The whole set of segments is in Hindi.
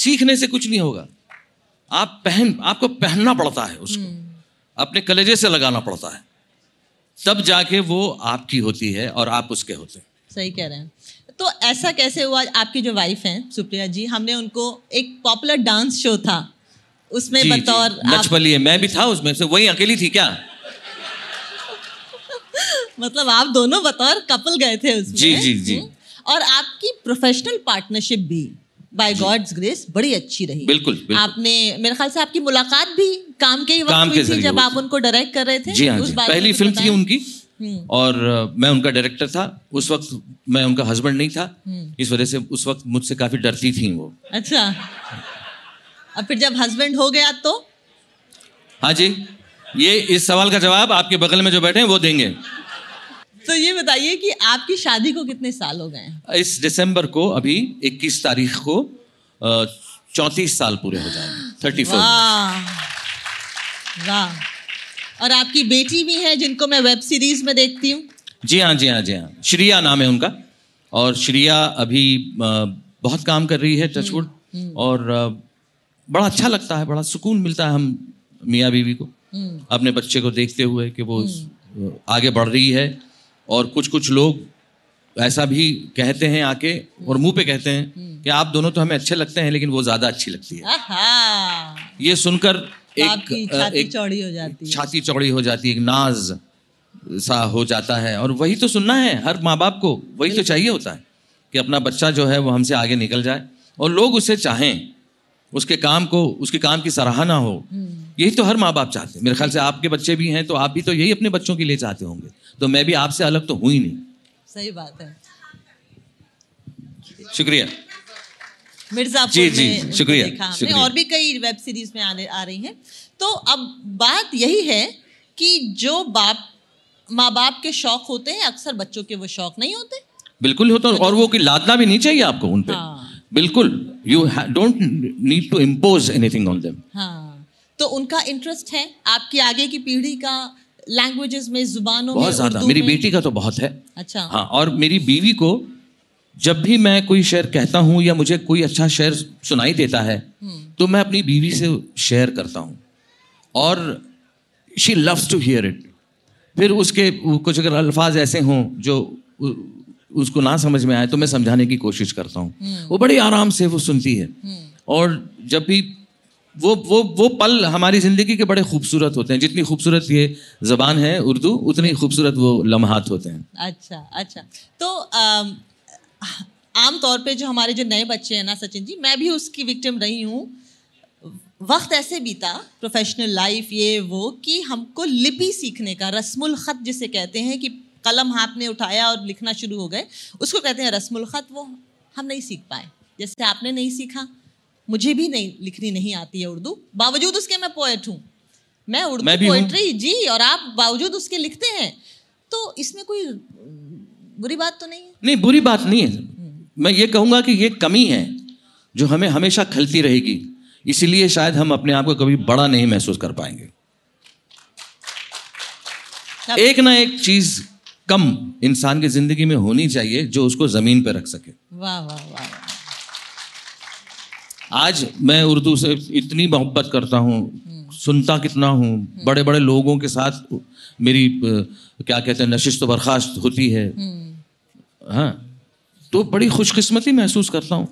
सीखने से कुछ नहीं होगा। आप पहन आपको पहनना पड़ता है उसको। अपने कलेजे से लगाना पड़ता है। तब जाके वो आपकी होती है और आप उसके होते हैं। सही कह रहे हैं। तो ऐसा कैसे हुआ? आपकी जो वाइफ हैं सुप्रिया जी हमने उनको एक पॉपुलर डांस शो था। उसमें जी, बतौर जी, नच बलिए मैं भी था उसमें से। वही अकेली थी क्या? मतलब आप दोनों बतौर कपल गए थे उसमें। जी, जी, जी। हम्म। और आपकी प्रोफेशनल पार्टनरशिप भी। बाय गॉड्स ग्रेस बड़ी अच्छी रही। बिल्कुल, बिल्कुल। आपने मेरे ख्याल से आपकी मुलाकात भी काम के ही वक्त हुई के थी जब आप उनको डायरेक्ट कर रहे थे जी हाँ उस जी। पहली फ़िल्म थी उनकी हम्म। और मैं उनका डायरेक्टर था। उस वक्त मैं उनका हस्बैंड नहीं था। हम्म। इस वजह से उस वक्त मुझसे काफ़ी डरती थी वो। अच्छा। अब फिर जब हस्बैंड हो गया तो? हाँ जी। ये इस सवाल का जवाब आपके बगल में जो बैठे हैं वो देंगे। तो ये बताइए कि आपकी शादी को कितने साल हो गए हैं? इस दिसंबर को अभी 21 तारीख को चौंतीस साल पूरे हो जाएँगे थर्टी फोर वाह वाह। और आपकी बेटी भी है जिनको मैं वेब सीरीज़ में देखती हूँ? जी हाँ जी हाँ जी हाँ। श्रिया नाम है उनका। और श्रिया अभी बहुत काम कर रही है टचवुड और बड़ा अच्छा लगता है बड़ा सुकून मिलता है हम मियाँ बीवी को। हम्म, अपने बच्चे को देखते हुए कि वो आगे बढ़ रही है। और कुछ कुछ लोग ऐसा भी कहते हैं आके और मुँह पे कहते हैं कि आप दोनों तो हमें अच्छे लगते हैं लेकिन वो ज़्यादा अच्छी लगती है। ये सुनकर एक छाती एक चौड़ी हो जाती है। छाती चौड़ी हो जाती है एक नाज सा हो जाता है। और वही तो सुनना है हर माँ बाप को वही तो चाहिए होता है कि अपना बच्चा जो है वो हमसे आगे निकल जाए और लोग उसे चाहें। उसके काम को उसके काम की सराहना हो। यही तो हर माँ बाप चाहते हैं। मेरे ख्याल से आपके बच्चे भी हैं तो आप भी तो यही अपने बच्चों के लिए चाहते होंगे। तो मैं भी आपसे अलग तो हूँ ही नहीं। सही बात है। शुक्रिया। मिर्जापुर जी, जी, शुक्रिया, शुक्रिया। और भी कई वेब सीरीज़ में आने आ रही हैं। तो अब बात यही है कि जो बाप माँ बाप के शौक होते हैं अक्सर बच्चों के वो शौक नहीं होते। बिल्कुल होता और वो कि लादना भी नहीं चाहिए आपको उन पे। हाँ। बिल्कुल you don't need to impose anything on them हाँ तो उनका इंटरेस्ट है आपकी आगे की पीढ़ी का लैंग्वेजेस में जुबानों बहुत ज़्यादा। मेरी? बेटी का तो बहुत है। अच्छा। हाँ और मेरी बीवी को जब भी मैं कोई शेर कहता हूँ या मुझे कोई अच्छा शेर सुनाई देता है हम्म। तो मैं अपनी बीवी से शेयर करता हूँ। और she loves to hear it फिर उसके कुछ अगर अल्फाज ऐसे हों जो उसको ना समझ में आए तो मैं समझाने की कोशिश करता हूँ। वो बड़ी आराम से वो सुनती है। और जब भी वो वो वो पल हमारी ज़िंदगी के बड़े खूबसूरत होते हैं। जितनी खूबसूरत ये ज़बान है उर्दू उतनी खूबसूरत वो लम्हात होते हैं। अच्छा अच्छा। तो आम तौर पे जो हमारे जो नए बच्चे हैं ना सचिन जी मैं भी उसकी विक्टिम रही हूँ। वक्त ऐसे बीता प्रोफेशनल लाइफ ये वो कि हमको लिपि सीखने का रस्मुल ख़त जिसे कहते हैं कि कलम हाथ में उठाया और लिखना शुरू हो गए। उसको कहते हैं रस्मुल ख़त वो हम नहीं सीख पाए। जैसे आपने नहीं सीखा मुझे भी नहीं लिखनी नहीं आती है उर्दू। बावजूद उसके मैं पोएट हूँ। मैं उर्दू मैं पोएट्री जी और आप बावजूद उसके लिखते हैं। तो इसमें कोई बुरी बात तो नहीं है? नहीं बुरी बात नहीं है। मैं ये कहूँगा कि ये कमी है जो हमें हमेशा खलती रहेगी। इसीलिए शायद हम अपने आप को कभी बड़ा नहीं महसूस कर पाएँगे। एक ना एक चीज़ कम इंसान की ज़िंदगी में होनी चाहिए जो उसको ज़मीन पर रख सके। वाह वाह वाह आज मैं उर्दू से इतनी मोहब्बत करता हूँ सुनता कितना हूँ बड़े बड़े लोगों के साथ मेरी क्या कहते हैं नशिश तो बर्खास्त होती है। हाँ तो बड़ी खुशकिस्मती महसूस करता हूँ।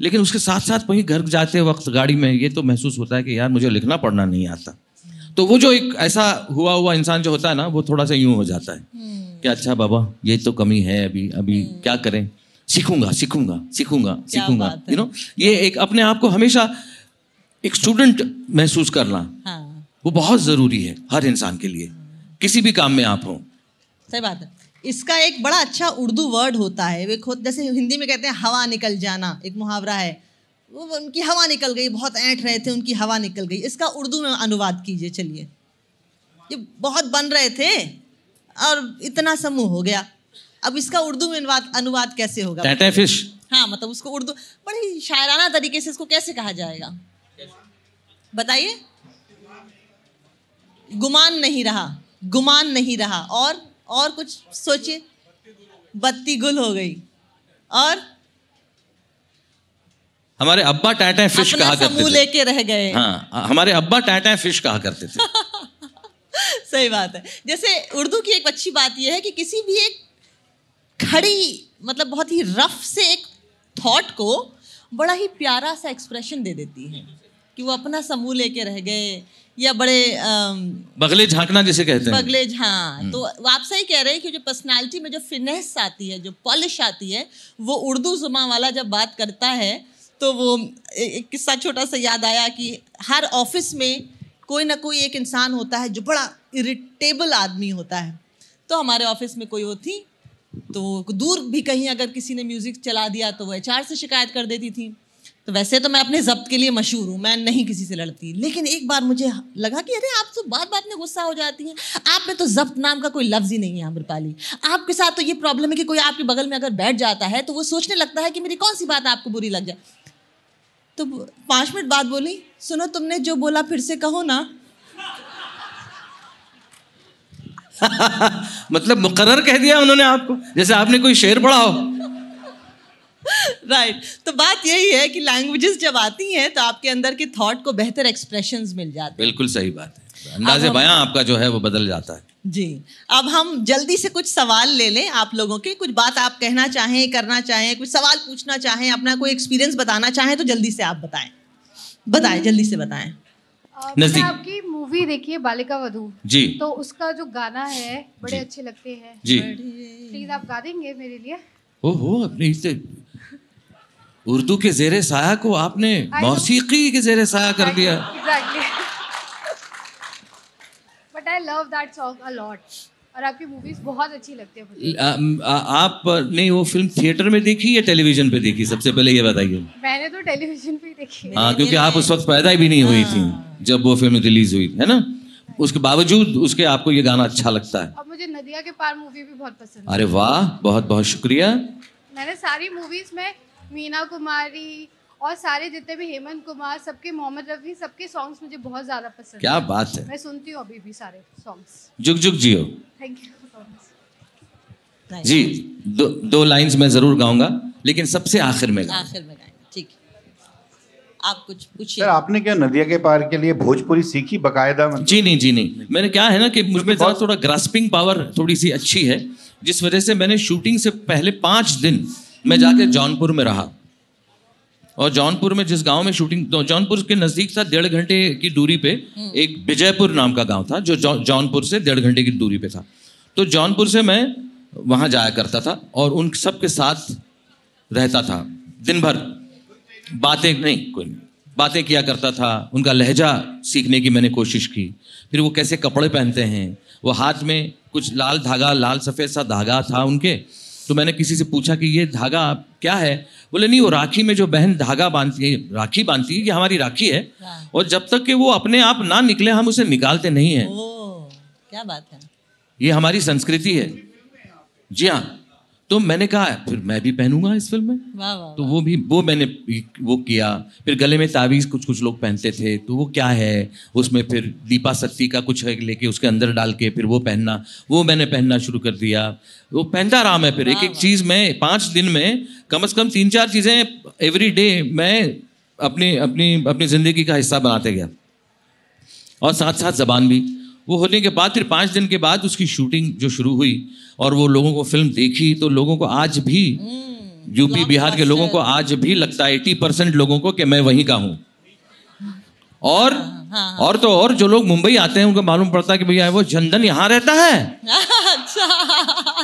लेकिन उसके साथ साथ वहीं घर जाते वक्त गाड़ी में ये तो महसूस होता है कि यार मुझे लिखना पढ़ना नहीं आता। तो वो जो एक ऐसा हुआ हुआ इंसान जो होता है ना वो थोड़ा सा यूँ हो जाता है। कि अच्छा बाबा ये तो कमी है अभी अभी क्या करें? सीखूँगा सीखूँगा सीखूँगा सीखूँगा। यू नो ये एक अपने आप को हमेशा एक स्टूडेंट महसूस करना हाँ। वो बहुत ज़रूरी है हर इंसान के लिए। किसी भी काम में आप हों। सही बात है। इसका एक बड़ा अच्छा उर्दू वर्ड होता है। वे हो- जैसे हिंदी में कहते हैं हवा निकल जाना एक मुहावरा है। वो उनकी हवा निकल गई बहुत ऐंठ रहे थे उनकी हवा निकल गई। इसका उर्दू में अनुवाद कीजिए चलिए। ये बहुत बन रहे थे। और इतना समूह हो गया। अब इसका उर्दू में अनुवाद अनुवाद कैसे होगा? टैटे फ़िश हाँ मतलब उसको उर्दू बड़ी शायराना तरीके से इसको कैसे कहा जाएगा? बताइए। गुमान नहीं रहा गुमान नहीं रहा। और और कुछ सोचिए। बत्ती गुल हो गई। और? हमारे अब्बा टाटा फ़िश कहा करते थे। लेके रह गए। हाँ हमारे अब्बा टाटा फ़िश कहा करते थे। सही बात है जैसे उर्दू की एक अच्छी बात यह है कि किसी भी एक खड़ी मतलब बहुत ही रफ से एक थॉट को बड़ा ही प्यारा सा एक्सप्रेशन दे देती है कि वो अपना समूह लेके रह गए या बड़े बगले झांकना जिसे कहते हैं बगले हाँ हम्म। तो आप सही कह रहे हैं कि जो पर्सनालिटी में जो फिनेस आती है जो पॉलिश आती है वो उर्दू जुमा वाला जब बात करता है तो वो एक किस्सा छोटा सा याद आया कि हर ऑफ़िस में कोई ना कोई एक इंसान होता है जो बड़ा इरिटेबल आदमी होता है। तो हमारे ऑफ़िस में कोई वो थी तो दूर भी कहीं अगर किसी ने म्यूज़िक चला दिया तो वो एचआर से शिकायत कर देती थी। तो वैसे तो मैं अपने जब्त के लिए मशहूर हूँ, मैं नहीं किसी से लड़ती। लेकिन एक बार मुझे लगा कि, अरे, आप तो बात बात में गुस्सा हो जाती हैं। आप में तो जब्त नाम का कोई लफ्ज़ ही नहीं है अमरपाली आपके साथ तो ये प्रॉब्लम है कि कोई आपके बगल में अगर बैठ जाता है तो वो सोचने लगता है कि मेरी कौन सी बात आपको बुरी लग जाए? तो पाँच मिनट बाद बोली, सुनो, तुमने जो बोला फिर से कहो ना मतलब मुकर्र कह दिया उन्होंने आपको जैसे आपने कोई शेर पढ़ा हो। Right right. तो बात यही है कि लैंग्वेजेस जब आती हैं तो आपके अंदर के थॉट को बेहतर एक्सप्रेशंस मिल जाते हैं। बिल्कुल सही बात है। अंदाजे हम- बयां आपका जो है वो बदल जाता है। जी। अब हम जल्दी से कुछ सवाल ले लें आप लोगों के। कुछ बात आप कहना चाहें करना चाहें कुछ सवाल पूछना चाहें अपना कोई एक्सपीरियंस बताना चाहें तो जल्दी से आप बताएँ। बताएँ जल्दी से बताएँ। नज़दीक। आपकी मूवी देखी है बालिका वधू। जी। तो उसका जो गाना है बड़े अच्छे लगते हैं। जी। प्लीज़ आप गा देंगे मेरे लिए? ओहो अपने इसे उर्दू के जेर साया को आपने. मौसीकी के जेर साया कर दिया। But I love that song a lot और आपकी मूवीज़ बहुत अच्छी लगती है आ- आ- आपने वो फ़िल्म थिएटर में देखी या टेलीविज़न पे देखी? सबसे पहले ये बताइए। मैंने तो टेलीविज़न पे देखी है। हाँ क्योंकि आप उस वक्त पैदा भी नहीं हुई थी जब वो फ़िल्म रिलीज़ हुई है ना? उसके बावजूद उसके आपको ये गाना अच्छा लगता है। और मुझे नदिया के पार मूवी भी बहुत पसंद अरे वाह बहुत बहुत शुक्रिया। मैंने सारी मूवीज़ में मीना कुमारी और सारे जितने भी हेमंत कुमार सबके मोहम्मद रफी सबके सॉन्ग्स मुझे बहुत ज़्यादा पसंद क्या बात है। है मैं सुनती हूँ अभी भी सारे सॉन्ग्स जुग जुग जियो। Thank you so much Nice. जी दो दो लाइंस मैं ज़रूर गाऊँगा लेकिन सबसे आखिर में आखिर में गाएँगे ठीक। आप कुछ सर पूछिए आपने क्या नदिया के पार के लिए भोजपुरी सीखी बकायदा मतलब? जी नहीं जी नहीं। मैंने क्या है ना कि मुझमें ज़रा थोड़ा ग्रास्पिंग पावर थोड़ी सी अच्छी है जिस वजह से मैंने शूटिंग से पहले पाँच दिन मैं जाके जौनपुर में रहा। और जौनपुर में जिस गाँव में शूटिंग तो जौनपुर के नज़दीक था डेढ़ घंटे की दूरी पे एक विजयपुर नाम का गाँव था जो जौनपुर से डेढ़ घंटे की दूरी पे था। तो जौनपुर से मैं वहाँ जाया करता था और उन सब के साथ रहता था। दिन भर बातें नहीं कोई नहीं। बातें किया करता था उनका लहजा सीखने की मैंने कोशिश की। फिर वो कैसे कपड़े पहनते हैं? वो हाथ में कुछ लाल धागा लाल सफ़ेद सा धागा था उनके। तो मैंने किसी से पूछा कि ये धागा क्या है? बोले नहीं वो राखी में जो बहन धागा बांधती है राखी बांधती है ये हमारी राखी है। और जब तक कि वो अपने आप ना निकले हम उसे निकालते नहीं है। ओ क्या बात है। ये हमारी संस्कृति है। जी हाँ। तो मैंने कहा फिर मैं भी पहनूँगा इस फ़िल्म में? वाह वाह तो वो भी वो मैंने वो किया। फिर गले में तावीज़ कुछ कुछ लोग पहनते थे तो वो क्या है? उसमें फिर दीपा सत्ती का कुछ है लेके उसके अंदर डाल के फिर वो पहनना वो मैंने पहनना शुरू कर दिया। वो पहनता रहा मैं फिर। एक एक चीज़ में पाँच दिन में कम अज़ कम तीन चार चीज़ें एवरी डे मैं अपनी अपनी अपनी ज़िंदगी का हिस्सा बनाते गया। और साथ साथ जबान भी। वो होने के बाद फिर पाँच दिन के बाद उसकी शूटिंग जो शुरू हुई और वो लोगों को फ़िल्म देखी तो लोगों को आज भी यूपी बिहार के लोगों को आज भी लगता है एटी परसेंट लोगों को कि मैं वहीं का हूँ। और और तो और जो लोग मुंबई आते हैं उनको मालूम पड़ता है कि भैया वो चंदन यहाँ रहता है। अच्छा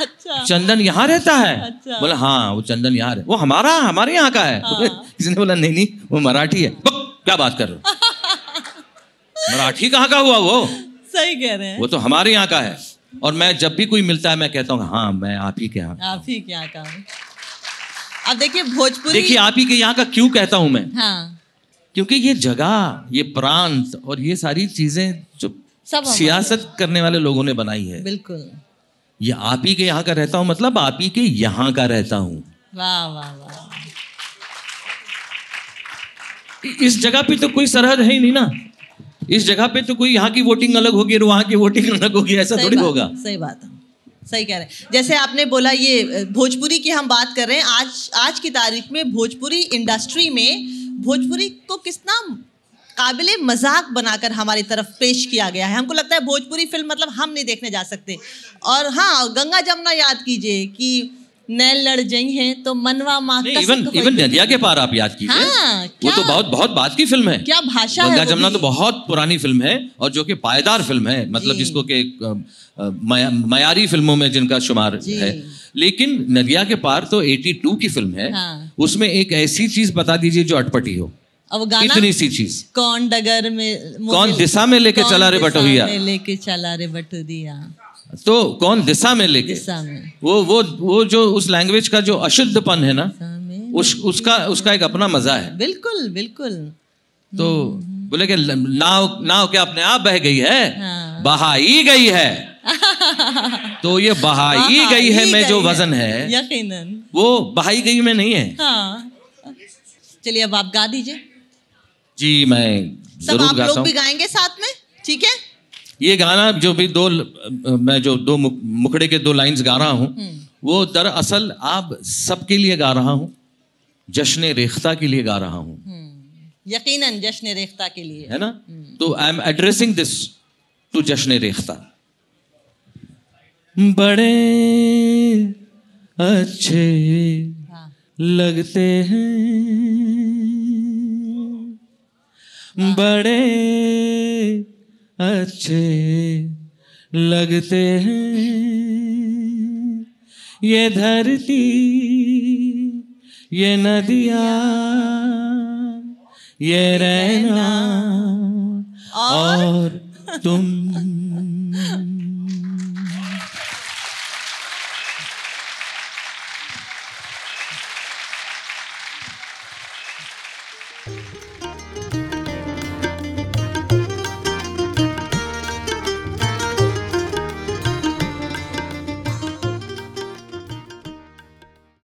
अच्छा। चंदन यहाँ रहता है। अच्छा। बोला हाँ वो चंदन यहाँ वो हमारा हमारे यहाँ का है। किसी ने बोला नहीं नहीं वो मराठी है। क्या बात कर रहे हो? मराठी कहाँ का हुआ वो? सही कह रहे हैं। वो तो हमारे यहाँ का है। और मैं जब भी कोई मिलता है मैं कहता हूँ हाँ मैं आप ही के यहाँ आप ही क्या काम अब देखिए भोजपुरी देखिए आप ही के यहाँ का क्यों कहता हूँ मैं? हाँ। क्योंकि ये जगह ये प्रांत और ये सारी चीज़ें जो सब सियासत करने वाले लोगों ने बनाई है। बिल्कुल। ये आप ही के यहाँ का रहता हूँ मतलब आप ही के यहाँ का रहता हूँ। वाह वाह वाह। इस जगह पे तो कोई सरहद है ही नहीं ना। इस जगह पे तो कोई यहाँ की वोटिंग अलग होगी और वहाँ की वोटिंग अलग होगी ऐसा थोड़ी होगा। सही बात है सही कह रहे हैं। जैसे आपने बोला ये भोजपुरी की हम बात कर रहे हैं आज आज की तारीख में भोजपुरी इंडस्ट्री में भोजपुरी को कितना काबिल मज़ाक बनाकर हमारी तरफ़ पेश किया गया है। हमको लगता है भोजपुरी फ़िल्म मतलब हम नहीं देखने जा सकते। और हाँ गंगा जमुना याद कीजिए कि नैन लड़ जई हैं तो मनवा माँ इवन इवन नदिया के पार आप याद कीजिए। हाँ, वो तो बहुत बहुत बाद की फ़िल्म है। क्या भाषा गंगा जमुना तो बहुत पुरानी फ़िल्म है और जो कि पायदार फ़िल्म है मतलब जिसको कि मया- मयारी फ़िल्मों में जिनका शुमार है। लेकिन नदिया के पार तो 82 की फ़िल्म है। हाँ। उसमें एक ऐसी चीज़ बता दीजिए जो अटपटी हो। अब गाना इतनी सी चीज़। कौन डगर में कौन दिशा में लेके चला रे? में लेके चला रे बटोहिया तो कौन दिशा में लेके? दिशा में। वो वो वो जो उस लैंग्वेज का जो अशुद्धपन है ना उस उसका उसका एक अपना मज़ा है। बिल्कुल बिल्कुल। तो बोले कि नाव नाव क्या अपने आप बह गई है? हाँ। बहाई गई है। तो ये बहाई गई है ही में जो वज़न है यकीनन। वो बहाई गई में नहीं है। हाँ। चलिए अब आप गा दीजिए। जी मैं सब आप लोग भी गाएँगे साथ में? ठीक है? ये गाना जो भी दो मैं जो दो मुखड़े के दो लाइंस गा रहा हूँ हम्म। वो दरअसल आप सबके लिए गा रहा हूँ जश्न रेख्ता के लिए गा रहा हूँ। हम्म, यकीनन जश्न रेख्ता के लिए। है ना? तो I am addressing this to Jashn Rekhta. बड़े अच्छे हाँ। लगते हैं। बड़े अच्छे लगते हैं। ये धरती ये नदिया ये रहना और? तुम।